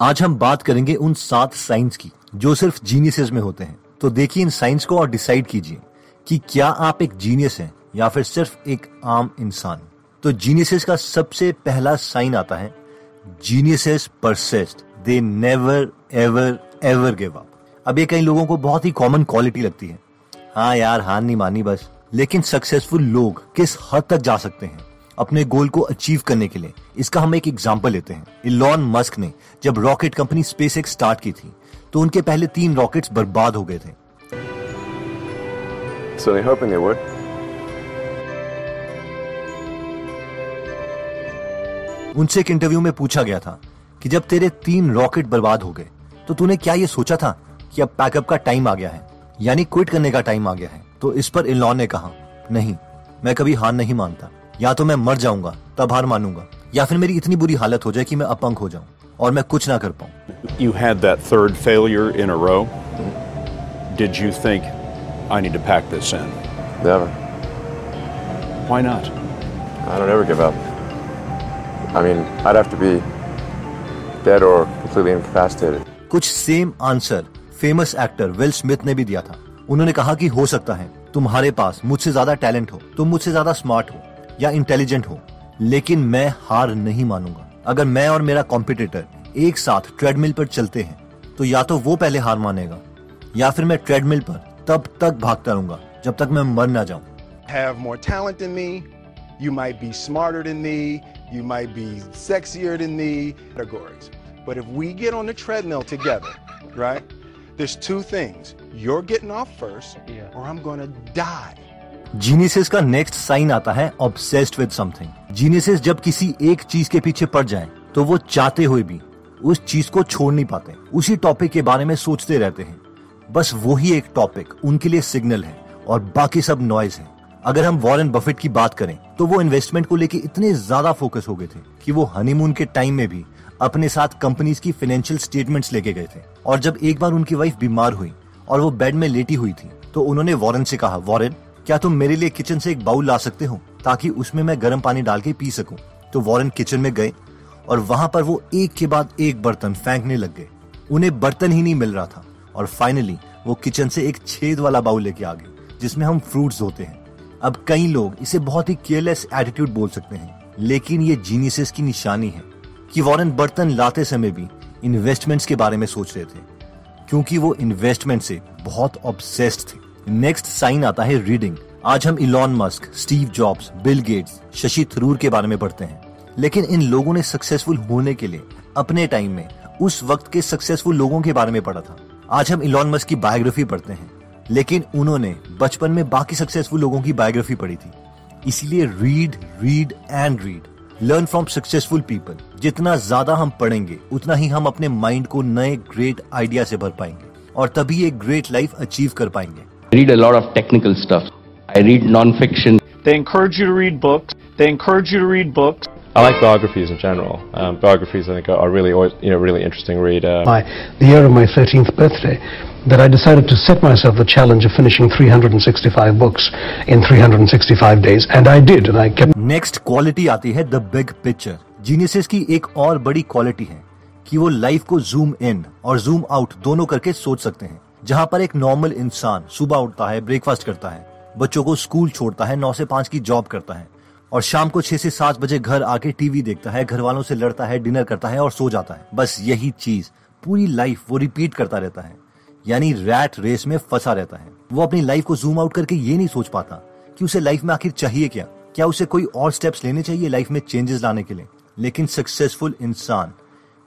आज हम बात करेंगे उन सात साइंस की, जो सिर्फ़ जीनियसेस में होते हैं। तो देखिए इन साइंस को और डिसाइड कीजिए कि क्या आप एक जीनियस हैं या फिर सिर्फ़ एक आम इंसान। तो जीनियसेस का सबसे पहला साइन आता है, geniuses persist. They never ever ever give up अब ये कई लोगों को बहुत ही कॉमन क्वालिटी लगती है। हाँ यार, हार नहीं मानी बस। लेकिन सक्सेसफुल लोग किस हद तक जा सकते हैं? अपने गोल को अचीव करने के लिए। इसका हम एक एग्ज़ाम्पल लेते हैं। इलॉन मस्क ने जब रॉकेट कंपनी स्पेस स्टार्ट की थी तो उनके पहले तीन रॉकेट्स बर्बाद हो गए थे। So they're hoping they would. उनसे एक इंटरव्यू में पूछा गया था कि जब तेरे तीन रॉकेट बर्बाद हो गए तो तूने क्या ये सोचा था कि अब पैकअप का टाइम आ गया है? यानी क्विट करने का टाइम आ गया है। तो इस पर इलॉन ने कहा नहीं मैं कभी हार नहीं मानता। या तो मैं मर जाऊँगा तब हार मानूँगा या फिर मेरी इतनी बुरी हालत हो जाए कि मैं अपंग हो जाऊँ और मैं कुछ ना कर पाऊँ। You had that third failure in a row did you think I need to pack this in never why not I don't ever give up I mean I'd have to be dead or completely incapacitated कुछ same answer famous actor Will Smith ने भी दिया था। उन्होंने कहा कि हो सकता है तुम्हारे पास मुझसे ज़्यादा टैलेंट हो तुम मुझसे ज़्यादा स्मार्ट हो। या इंटेलिजेंट हो लेकिन मैं हार नहीं मानूँगा अगर मैं और मेरा कॉम्पिटिटर एक साथ ट्रेडमिल पर चलते हैं तो या तो वो पहले हार मानेगा या फिर मैं ट्रेडमिल पर तब तक भागता रहूँगा जब तक मैं मर ना जाऊँ have more talent than me. You might be smarter than me. You might be sexier than me. Categories. But if we get on the treadmill together, right? There's two things. You're getting off first, yeah. or I'm going to die. Geniuses का next sign आता है obsessed with something geniuses जब किसी एक चीज़ के पीछे पड़ जाए तो वो चाहते हुए भी उस चीज़ को छोड़ नहीं पाते। उसी टॉपिक के बारे में सोचते रहते हैं। बस वही एक टॉपिक उनके लिए सिग्नल है और बाकी सब नॉइज़ है। अगर हम वॉरेन बफेट की बात करें तो वो इन्वेस्टमेंट को लेके इतने ज़्यादा फोकस हो गए थे कि वो हनीमून के टाइम में भी अपने साथ कंपनीज़ की फाइनेंशियल स्टेटमेंट्स लेके गए थे। और जब एक बार उनकी वाइफ बीमार हुई और वो बेड में लेटी हुई थी तो उन्होंने वॉरेन से कहा वॉरेन क्या तुम मेरे लिए किचन से एक बाउल ला सकते हो ताकि उसमें मैं गर्म पानी डाल के पी सकूँ? तो वॉरेन किचन में गए और वहाँ पर वो एक के बाद एक बर्तन फेंकने लग गए। उन्हें बर्तन ही नहीं मिल रहा था और फाइनली वो किचन से एक छेद वाला बाउल लेके आ गए, जिसमें हम फ्रूट्स धोते हैं। अब कई लोग इसे बहुत ही केयरलेस एटीट्यूड बोल सकते हैं, लेकिन ये जीनियसेस की निशानी है कि वॉरेन बर्तन लाते समय भी इन्वेस्टमेंट्स के बारे में सोच रहे थे, क्योंकि वो इन्वेस्टमेंट से बहुत ऑब्सेस्ड थे। नेक्स्ट साइन आता है रीडिंग आज हम Elon Musk Steve Jobs Bill Gates Shashi Tharoor के बारे में पढ़ते हैं. लेकिन इन लोगों ने सक्सेसफुल होने के लिए, अपने टाइम में, उस वक्त के सक्सेसफुल लोगों के बारे में पढ़ा था. आज हम इलॉन मस्क की बायोग्राफी पढ़ते हैं. लेकिन उन्होंने बचपन में बाकी सक्सेसफुल लोगों की बायोग्राफी पढ़ी थी. इसीलिए read read and read learn from successful people जितना ज़्यादा हम पढ़ेंगे, उतना ही हम अपने माइंड को नए ग्रेट आइडिया से भर पाएँगे. और तभी एक ग्रेट लाइफ अचीव कर पाएँगे. I read a lot of technical stuff. I read non-fiction. They encourage you to read books. They encourage you to read books. I like biographies in general. Um, biographies, I think, are really, always, you know, really interesting read. Uh, by the year of my 13th birthday that I decided to set myself the challenge of finishing 365 books in 365 days, and I did, and I kept. Next quality आती है the big picture geniuses की एक और बड़ी quality है कि वो life को जूम इन और जूम आउट दोनों करके सोच सकते हैं जहाँ पर एक नॉर्मल इंसान सुबह उठता है, ब्रेकफास्ट करता है, बच्चों को स्कूल छोड़ता है, नौ से पाँच की जॉब करता है और शाम को छह से सात बजे घर आके टीवी देखता है घर वालों से लड़ता है, डिनर करता है और सो जाता है। बस यही चीज़ पूरी लाइफ वो रिपीट करता रहता है, यानी रैट रेस में फंसा रहता है। वो अपनी लाइफ को जूम आउट करके ये नहीं सोच पाता कि उसे लाइफ में आखिर चाहिए क्या। क्या उसे कोई और स्टेप्स लेने चाहिए लाइफ में चेंजेस लाने के लिए? लेकिन सक्सेसफुल इंसान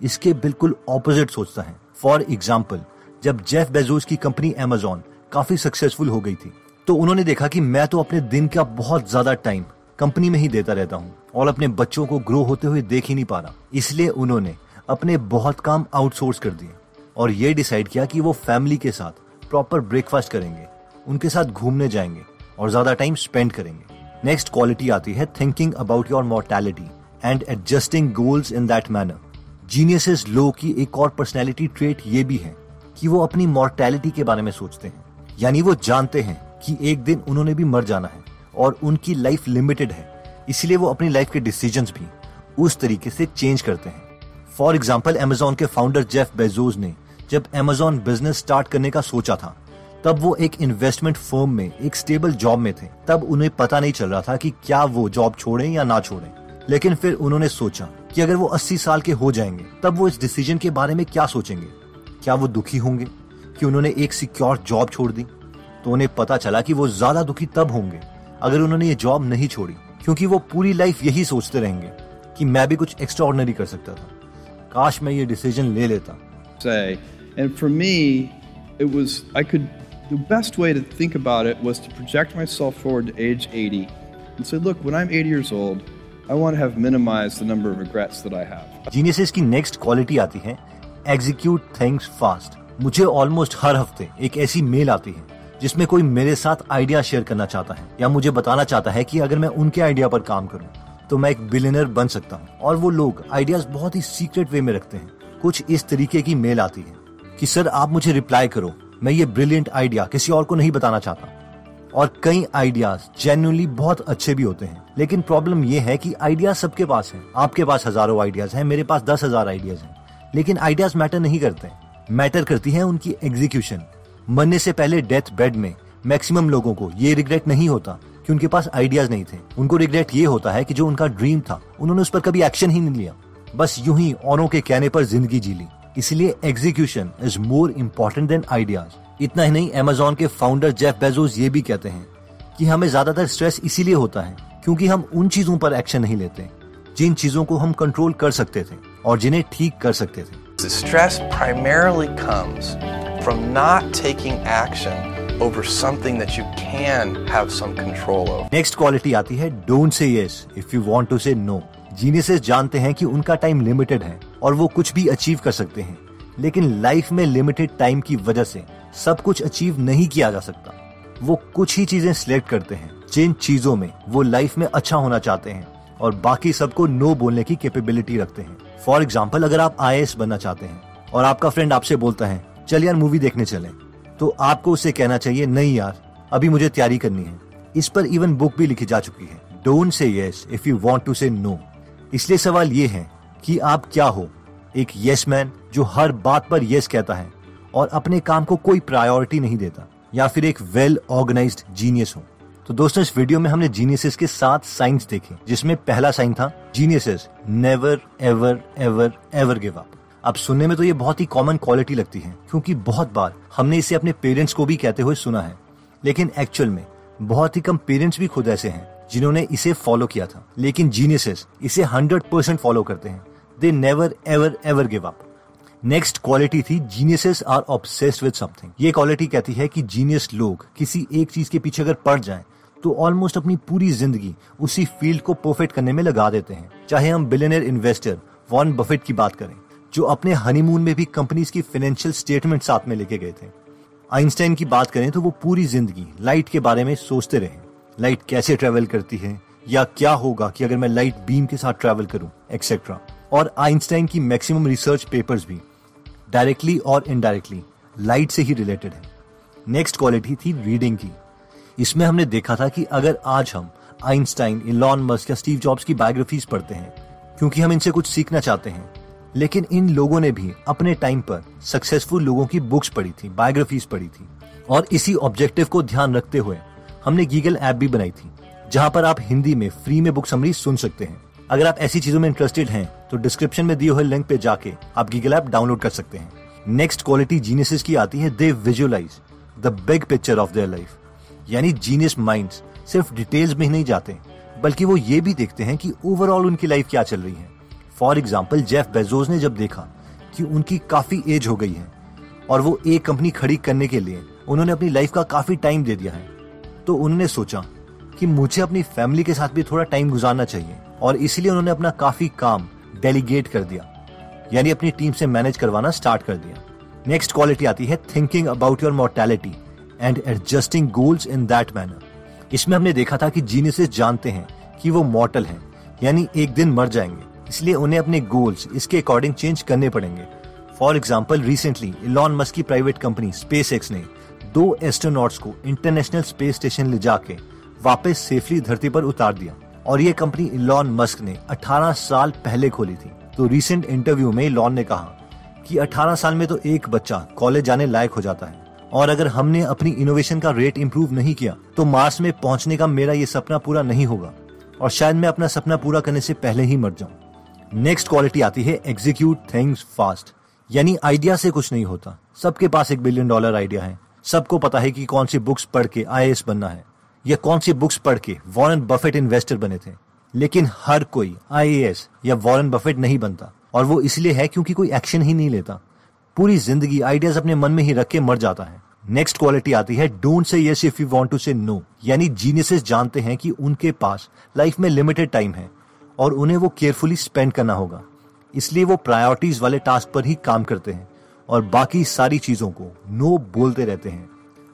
इसके बिल्कुल ऑपोजिट सोचता है। फॉर एग्ज़ाम्पल जब जेफ बेजोस की कंपनी एमेजॉन काफ़ी सक्सेसफुल हो गई थी तो उन्होंने देखा कि मैं तो अपने दिन का बहुत ज़्यादा टाइम कंपनी में ही देता रहता हूँ और अपने बच्चों को ग्रो होते हुए देख ही नहीं पा रहा। इसलिए उन्होंने अपने बहुत काम आउटसोर्स कर दिए और ये डिसाइड किया कि वो फैमिली के साथ प्रॉपर ब्रेकफास्ट करेंगे, उनके साथ घूमने जाएँगे और ज़्यादा टाइम स्पेंड करेंगे। नेक्स्ट क्वालिटी आती है thinking about your mortality and adjusting goals in that manner geniuses लो की एक और पर्सनैलिटी ट्रेट ये भी है कि वो अपनी मॉर्टेलिटी के बारे में सोचते हैं। यानी वो जानते हैं कि एक दिन उन्होंने भी मर जाना है और उनकी लाइफ लिमिटेड है। इसलिए वो अपनी लाइफ के डिसीज़न भी उस तरीके से चेंज करते हैं। फॉर एग्ज़ाम्पल एमेजोन के फाउंडर जेफ बेजोज ने जब एमेजोन बिज़नेस स्टार्ट करने का सोचा था, तब वो एक इन्वेस्टमेंट फर्म में, एक स्टेबल जॉब में थे। तब उन्हें पता नहीं चल रहा था कि क्या वो जॉब छोड़ें या ना छोड़ें। लेकिन फिर उन्होंने सोचा कि अगर वो 80 साल के हो जाएँगे, तब वो इस डिसीज़न के बारे में क्या सोचेंगे? क्या वो दुखी होंगे कि उन्होंने एक सिक्योर जॉब छोड़ दी? तो उन्हें पता चला कि वो ज़्यादा दुखी तब होंगे अगर उन्होंने ये जॉब नहीं छोड़ी क्योंकि वो पूरी लाइफ यही सोचते रहेंगे कि मैं भी कुछ एक्स्ट्रा कर सकता था। काश मैं ये डिसीज़न ले लेता। एंड जीनियस की नेक्स्ट क्वालिटी आती है एग्जीक्यूट थिंग्स फास्ट मुझे ऑलमोस्ट हर हफ़्ते एक ऐसी मेल आती है, जिसमें कोई मेरे साथ आइडिया शेयर करना चाहता है, या मुझे बताना चाहता है कि अगर मैं उनके आइडिया पर काम करूँ तो मैं एक बिलियनर बन सकता हूँ। और वो लोग आइडियाज़ बहुत ही सीक्रेट वे में रखते हैं। कुछ इस तरीके की मेल आती है कि, सर, आप मुझे रिप्लाई करो। मैं ये ब्रिलियंट आइडिया किसी और को नहीं बताना चाहता। और कई आइडियाज़ जेन्युइनली बहुत अच्छे भी होते हैं। लेकिन प्रॉब्लम ये है कि आइडिया सबके पास है। आपके पास हज़ारों आइडियाज़ हैं, मेरे पास दस हज़ार आइडियाज़ हैं। लेकिन आइडियाज़ मैटर नहीं करते। मैटर करती है उनकी एग्जीक्यूशन मरने से पहले डेथ बेड में मैक्सिमम लोगों को ये रिग्रेट नहीं होता कि उनके पास आइडियाज़ नहीं थे। उनको रिग्रेट ये होता है कि जो उनका ड्रीम था, उन्होंने उस पर कभी एक्शन ही नहीं लिया। बस यूँ ही औरों के कहने पर ज़िंदगी जी ली। इसलिए execution is more important than ideas इतना ही नहीं अमेजोन के फाउंडर जेफ बेजोस ये भी कहते हैं कि हमें ज़्यादातर स्ट्रेस इसीलिए होता है क्योंकि हम उन चीज़ों पर एक्शन नहीं लेते। जिन चीज़ों को हम कंट्रोल कर सकते थे। और जिन्हें ठीक कर सकते थे। The stress primarily comes from not taking action over something that you can have some control over. Next quality आती है don't say yes if you want to say no geniuses जानते हैं कि उनका टाइम लिमिटेड है और वो कुछ भी अचीव कर सकते हैं। लेकिन लाइफ में लिमिटेड टाइम की वजह से सब कुछ अचीव नहीं किया जा सकता। वो कुछ ही चीज़ें सिलेक्ट करते हैं। जिन चीज़ों में वो लाइफ में अच्छा होना चाहते हैं और बाकी सबको नो बोलने की कैपेबिलिटी रखते हैं। फॉर एग्ज़ाम्पल अगर आप आई बनना चाहते हैं और आपका फ्रेंड आपसे बोलता है, चल यार मूवी देखने चले तो आपको उसे कहना चाहिए, नहीं यार, अभी मुझे तैयारी करनी है। इस पर इवन बुक भी लिखी जा चुकी है। Don't say yes if you want to say no इसलिए सवाल ये है कि आप क्या हो? एक यस मैन जो हर बात पर यस कहता है और अपने काम को कोई प्रायोरिटी नहीं देता, या फिर एक वेल ऑर्गेनाइज्ड जीनियस हो। तो दोस्तों, इस वीडियो में हमने जीनियसेस के सात साइंस देखे, जिसमें पहला साइन था geniuses never ever ever ever give up अब सुनने में तो ये बहुत ही कॉमन क्वालिटी लगती है, क्योंकि बहुत बार हमने इसे अपने पेरेंट्स को भी कहते हुए सुना है। लेकिन एक्चुअल में बहुत ही कम पेरेंट्स भी खुद ऐसे हैं, जिन्होंने इसे फॉलो किया था। लेकिन जीनियसेस इसे हंड्रेड परसेंट फॉलो करते हैं। They never ever ever give up next quality थी geniuses are obsessed with something ये क्वालिटी कहती है कि जीनियस लोग किसी एक चीज़ के पीछे अगर पड़ जाएँ तो ऑलमोस्ट अपनी पूरी ज़िंदगी उसी फ़ील्ड को परफेक्ट करने में लगा देते हैं। चाहे हम बिलियनर इन्वेस्टर वॉन बफेट की बात करें, जो अपने हनीमून में भी कंपनीज़ की फाइनेंशियल स्टेटमेंट साथ में लेके गए थे। आइंस्टाइन की बात करें तो वो पूरी ज़िंदगी लाइट के बारे में सोचते रहे। लाइट कैसे ट्रेवल करती है या क्या होगा कि अगर मैं लाइट बीम के साथ ट्रेवल करूँ एक्सेट्रा और आइंस्टाइन की मैक्सिमम रिसर्च पेपर्स भी डायरेक्टली और इनडायरेक्टली लाइट से ही रिलेटेड है। नेक्स्ट क्वालिटी थी रीडिंग की। इसमें हमने देखा था कि अगर आज हम आइंस्टाइन, इलॉन मस्क या स्टीव जॉब्स की बायोग्राफीज पढ़ते हैं, क्योंकि हम इनसे कुछ सीखना चाहते हैं, लेकिन इन लोगों ने भी अपने टाइम पर सक्सेसफुल लोगों की बुक्स पढ़ी थी, बायोग्राफीज पढ़ी थी। और इसी ऑब्जेक्टिव को ध्यान रखते हुए हमने गीगल ऐप भी बनाई थी, जहाँ पर आप हिंदी में फ्री में बुक समरी सुन सकते हैं। अगर आप ऐसी चीज़ों में इंटरेस्टेड हैं तो डिस्क्रिप्शन में दिए हुए लिंक पे जाके आप गीगल ऐप डाउनलोड कर सकते हैं। नेक्स्ट क्वालिटी जीनियस की आती है they visualise the big picture of their life यानी जीनियस माइंड्स सिर्फ़ डिटेल्स में ही नहीं जाते, बल्कि वो ये भी देखते हैं कि ओवरऑल उनकी लाइफ क्या चल रही है। फॉर एग्ज़ाम्पल जेफ बेजोस ने जब देखा कि उनकी काफ़ी एज हो गई है और वो एक कंपनी खड़ी करने के लिए उन्होंने अपनी लाइफ का काफ़ी टाइम दे दिया है तो उन्होंने सोचा कि मुझे अपनी फैमिली के साथ भी थोड़ा टाइम गुजारना चाहिए और इसलिए उन्होंने अपना काफ़ी काम डेलीगेट कर दिया, यानी अपनी टीम से मैनेज करवाना स्टार्ट कर दिया। नेक्स्ट क्वालिटी आती है thinking about your mortality and adjusting goals in that manner इसमें हमने देखा था कि जीनियसेस जानते हैं कि वो मॉर्टल हैं, यानी एक दिन मर जाएँगे। इसलिए उन्हें अपने गोल्स इसके अकॉर्डिंग चेंज करने पड़ेंगे। For example recently Elon Musk की प्राइवेट कंपनी स्पेस एक्स ने दो एस्ट्रोनॉट्स को इंटरनेशनल स्पेस स्टेशन ले जाके वापस सेफली धरती पर उतार दिया। और ये कंपनी इलॉन मस्क ने 18 साल पहले खोली थी। तो रिसेंट इंटरव्यू में लॉन ने कहा कि 18 साल में तो एक बच्चा कॉलेज जाने लायक हो जाता है। और अगर हमने अपनी इनोवेशन का रेट इम्प्रूव नहीं किया तो मार्स में पहुँचने का मेरा ये सपना पूरा नहीं होगा। और शायद मैं अपना सपना पूरा करने से पहले ही मर जाऊँ। नेक्स्ट क्वालिटी आती है एग्जीक्यूट थिंग्स फास्ट यानी आइडिया से कुछ नहीं होता। सबके पास एक बिलियन डॉलर आइडिया है। सबको पता है कि कौन सी बुक्स पढ़ के आईएएस बनना है। या कौन सी बुक्स पढ़ के वॉरेन बफेट इन्वेस्टर बने थे। लेकिन हर कोई आईएएस या वॉरेन बफेट नहीं बनता। और वो इसलिए है क्योंकि कोई एक्शन ही नहीं लेता। पूरी ज़िंदगी आइडियाज़ अपने मन में ही रख के मर जाता है। नेक्स्ट क्वालिटी आती है don't say yes if you want to say no यानी जीनियसेस जानते हैं कि उनके पास लाइफ में लिमिटेड टाइम है, और उन्हें वो केयरफुली स्पेंड करना होगा। इसलिए वो प्रायोरिटीज वाले टास्क पर ही काम करते हैं, और बाकी सारी चीज़ों को नो बोलते रहते हैं।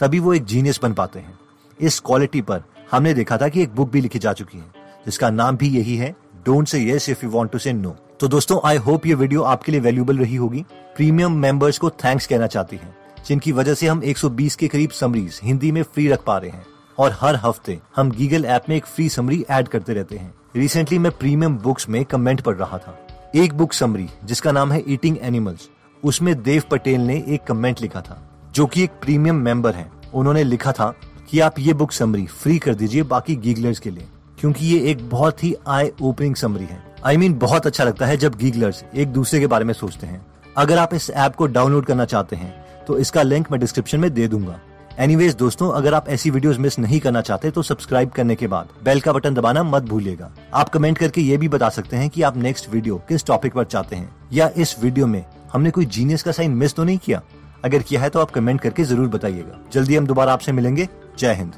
तभी वो एक जीनियस बन पाते हैं। इस क्वालिटी पर हमने देखा था कि एक बुक भी लिखी जा चुकी है, जिसका नाम भी यही है don't say yes if you want to say no तो दोस्तों आई होप ये वीडियो आपके लिए वैल्यूएबल रही होगी। प्रीमियम मेंबर्स को थैंक्स कहना चाहती हैं, जिनकी वजह से हम 120 के करीब समरीज हिंदी में फ्री रख पा रहे हैं। और हर हफ़्ते हम गीगल ऐप में एक फ्री समरी ऐड करते रहते हैं। रिसेंटली मैं प्रीमियम बुक्स में कमेंट पढ़ रहा था। एक बुक समरी जिसका नाम है ईटिंग एनिमल्स उसमें देव पटेल ने एक कमेंट लिखा था, जो कि एक प्रीमियम मेंबर है। उन्होंने लिखा था कि आप ये बुक समरी फ्री कर दीजिए बाकी गीगलर्स के लिए, क्योंकि ये एक बहुत ही आई ओपनिंग समरी है। आई I मीन mean, बहुत अच्छा लगता है जब गीगलर्स एक दूसरे के बारे में सोचते हैं। अगर आप इस ऐप को डाउनलोड करना चाहते हैं तो इसका लिंक मैं डिस्क्रिप्शन में दे दूँगा। एनीवेज दोस्तों अगर आप ऐसी वीडियोस मिस नहीं करना चाहते तो सब्सक्राइब करने के बाद बेल का बटन दबाना मत भूलिएगा। आप कमेंट करके ये भी बता सकते हैं कि आप नेक्स्ट वीडियो किस टॉपिक पर चाहते हैं या इस वीडियो में हमने कोई जीनियस का साइन मिस तो नहीं किया? अगर किया है तो आप कमेंट करके ज़रूर बताइएगा। जल्दी हम दोबारा आपसे मिलेंगे। जय हिंद।